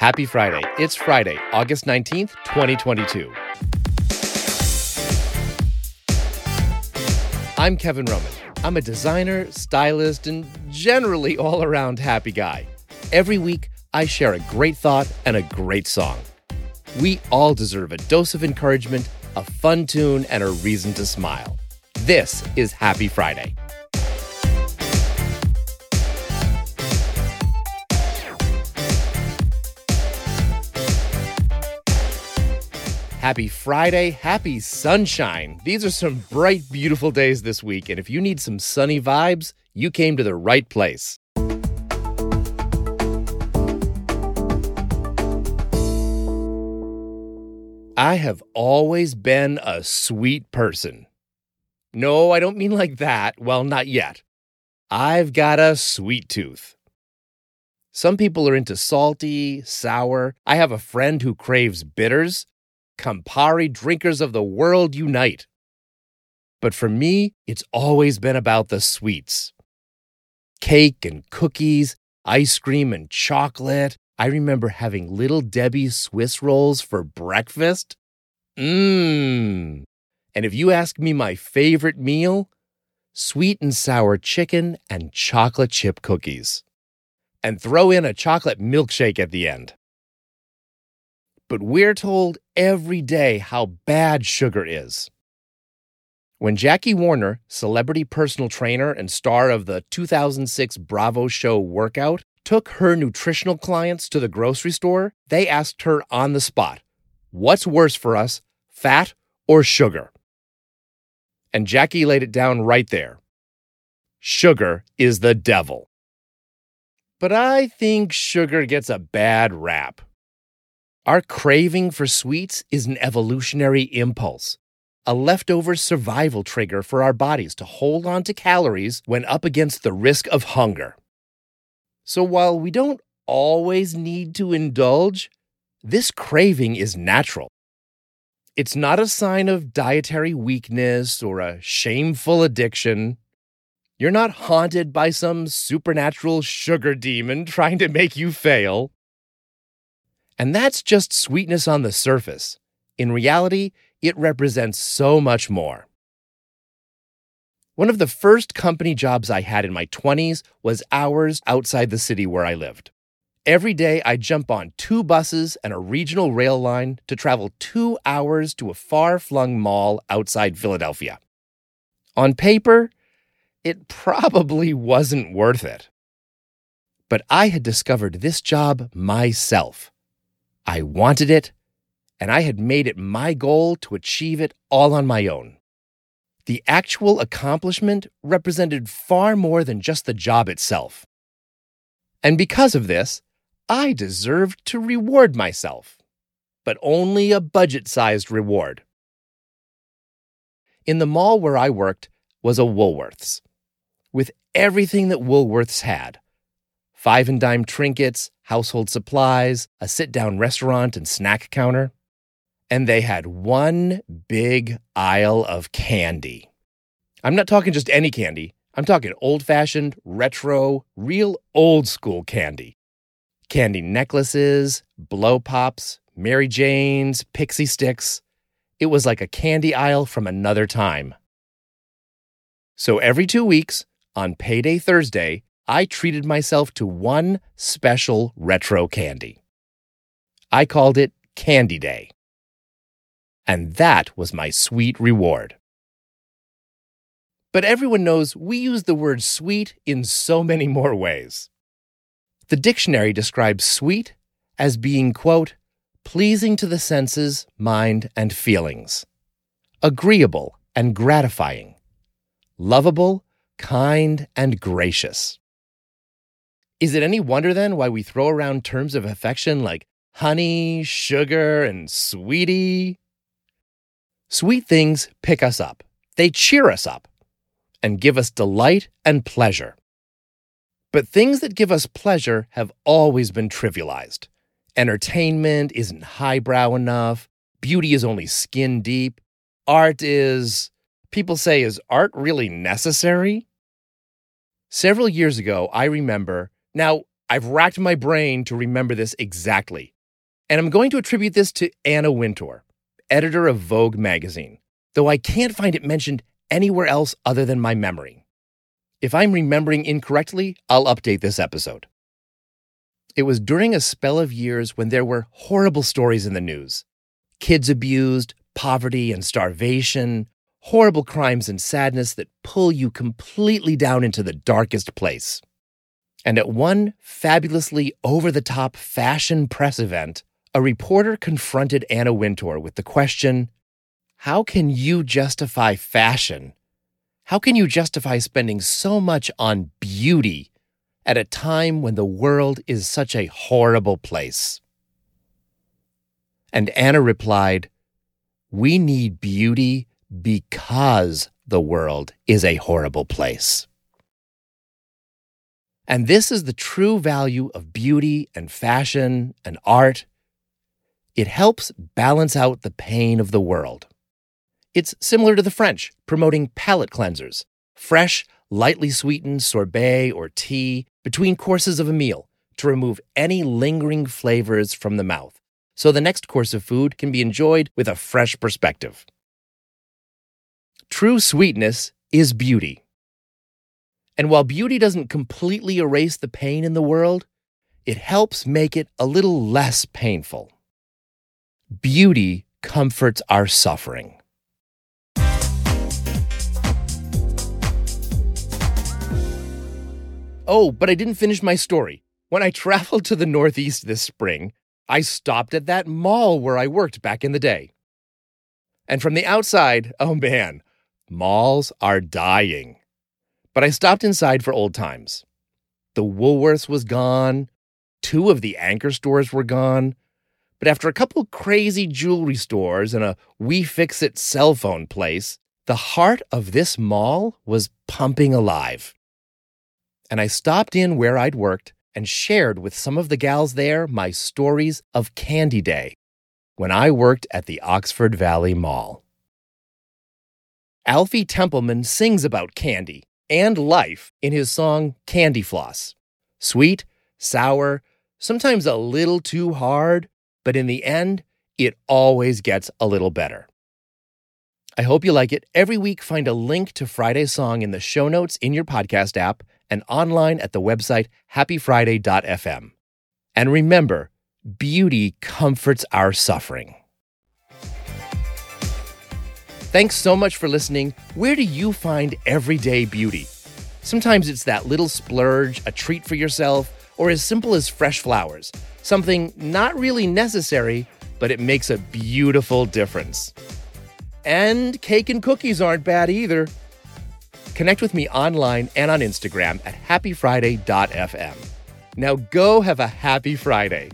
Happy Friday. It's Friday, August 19th, 2022. I'm Kevin Roman. I'm a designer, stylist, and generally all around happy guy. Every week, I share a great thought and a great song. We all deserve a dose of encouragement, a fun tune, and a reason to smile. This is Happy Friday. Happy Friday, happy sunshine. These are some bright, beautiful days this week, and if you need some sunny vibes, you came to the right place. I have always been a sweet person. No, I don't mean like that. Well, not yet. I've got a sweet tooth. Some people are into salty, sour. I have a friend who craves bitters. Campari drinkers of the world unite. But for me, it's always been about the sweets cake and cookies, ice cream and chocolate. I remember having little Debbie Swiss rolls for breakfast. Mmm. And if you ask me my favorite meal, sweet and sour chicken and chocolate chip cookies. And throw in a chocolate milkshake at the end. But we're told every day how bad sugar is. When Jackie Warner, celebrity personal trainer and star of the 2006 Bravo show Workout, took her nutritional clients to the grocery store, they asked her on the spot, What's worse for us, fat or sugar? And Jackie laid it down right there. Sugar is the devil. But I think sugar gets a bad rap. Our craving for sweets is an evolutionary impulse, a leftover survival trigger for our bodies to hold on to calories when up against the risk of hunger. So while we don't always need to indulge, this craving is natural. It's not a sign of dietary weakness or a shameful addiction. You're not haunted by some supernatural sugar demon trying to make you fail. And that's just sweetness on the surface. In reality, it represents so much more. One of the first company jobs I had in my 20s was hours outside the city where I lived. Every day, I'd jump on two buses and a regional rail line to travel two hours to a far flung mall outside Philadelphia. On paper, it probably wasn't worth it. But I had discovered this job myself. I wanted it, and I had made it my goal to achieve it all on my own. The actual accomplishment represented far more than just the job itself. And because of this, I deserved to reward myself, but only a budget sized reward. In the mall where I worked was a Woolworths, with everything that Woolworths had five and dime trinkets, household supplies, a sit down restaurant and snack counter and they had one big aisle of candy. I'm not talking just any candy, I'm talking old fashioned, retro, real old school candy. Candy necklaces, blow pops, Mary Janes, Pixy Stix. It was like a candy aisle from another time. So every two weeks, on payday Thursday, I treated myself to one special retro candy. I called it Candy Day and that was my sweet reward. But everyone knows we use the word sweet in so many more ways. The dictionary describes sweet as being, quote, pleasing to the senses, mind, and feelings, agreeable and gratifying, lovable, kind, and gracious. Is it any wonder then why we throw around terms of affection like honey, sugar, and sweetie? Sweet things pick us up, they cheer us up, and give us delight and pleasure. But things that give us pleasure have always been trivialized. Entertainment isn't highbrow enough, beauty is only skin deep, art is. People say, is art really necessary? Several years ago, I remember. Now, I've racked my brain to remember this exactly. And I'm going to attribute this to Anna Wintour, editor of Vogue magazine, though I can't find it mentioned anywhere else other than my memory. If I'm remembering incorrectly, I'll update this episode. It was during a spell of years when there were horrible stories in the news kids abused, poverty and starvation, horrible crimes and sadness that pull you completely down into the darkest place. And at one fabulously over the top fashion press event, a reporter confronted Anna Wintour with the question How can you justify fashion? How can you justify spending so much on beauty at a time when the world is such a horrible place? And Anna replied, We need beauty because the world is a horrible place. And this is the true value of beauty and fashion and art. It helps balance out the pain of the world. It's similar to the French, promoting palate cleansers, fresh, lightly sweetened sorbet or tea between courses of a meal to remove any lingering flavors from the mouth, so the next course of food can be enjoyed with a fresh perspective. True sweetness is beauty. And while beauty doesn't completely erase the pain in the world, it helps make it a little less painful. Beauty comforts our suffering. Oh, but I didn't finish my story. When I traveled to the Northeast this spring, I stopped at that mall where I worked back in the day. And from the outside, oh man, Malls are dying. But I stopped inside for old times. The Woolworths was gone. Two of the anchor stores were gone. But after a couple crazy jewelry stores and a We Fix It cell phone place, the heart of this mall was pumping alive. And I stopped in where I'd worked and shared with some of the gals there my stories of Candy Day when I worked at the Oxford Valley Mall. Alfie Templeman sings about candy and life in his song Candyfloss. Sweet, sour, sometimes a little too hard, but in the end, it always gets a little better. I hope you like it. Every week, find a link to Friday's song in the show notes in your podcast app and online at the website happyfriday.fm. And remember, beauty comforts our suffering. Thanks so much for listening. Where do you find everyday beauty? Sometimes it's that little splurge, a treat for yourself, or as simple as fresh flowers. Something not really necessary, but it makes a beautiful difference. And cake and cookies aren't bad either. Connect with me online and on Instagram at happyfriday.fm. Now go have a happy Friday.